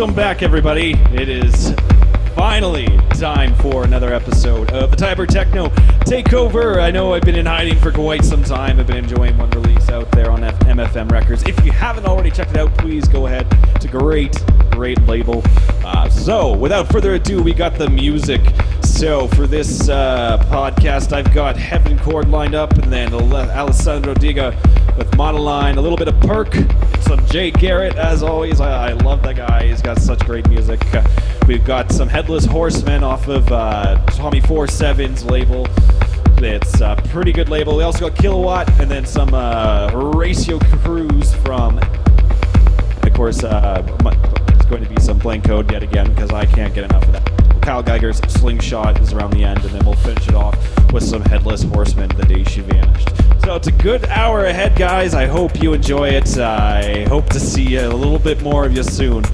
Welcome back, everybody. It is finally time for another episode of the Tiber Techno Takeover. I know I've been in hiding for quite some time. I've been enjoying one release out there on F- MFM Records. If you haven't already checked it out, please go ahead. It's a great, great label. Uh, so, without further ado, we got the music. So, for this uh, podcast, I've got Heaven Chord lined up, and then Alessandro Diga with Monoline, a little bit of Perc, some Jay Garrett, as always. I, I love that guy. He's got such great music. We've got some Headless Horseman off of uh, Tommy 47's label. It's a pretty good label. We also got Kilowatt, and then some uh, Horatio Cruz from, of course, uh, it's going to be some blank code yet again because I can't get enough of that. Kyle Geiger's Slingshot is around the end, and then we'll finish it off with some Headless Horseman, The Day She Vanished. So it's a good hour ahead, guys. I hope you enjoy it. I hope to see a little bit more of you soon.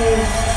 Give,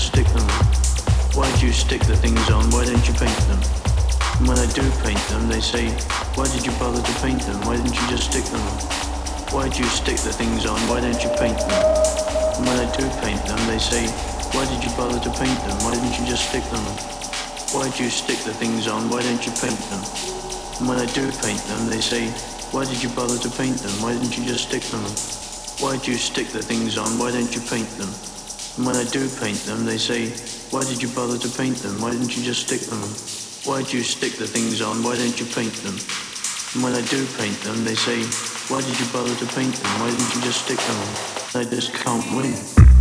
Stick them? Why do you stick the things on? Why don't you paint them? And when I do paint them, they say, why did you bother to paint them? Why didn't you just stick them? Why do you stick the things on? Why don't you paint them? And when I do paint them, they say, why did you bother to paint them? Why didn't you just stick them? Why do you stick the things on? Why don't you paint them? And when I do paint them, they say, why did you bother to paint them? Why didn't you just stick them? Why do you stick the things on? Why don't you paint them? And when I do paint them, they say, why did you bother to paint them? Why didn't you just stick them? Why do you stick the things on? Why don't you paint them? And when I do paint them, they say, why did you bother to paint them? Why didn't you just stick them? I just can't win.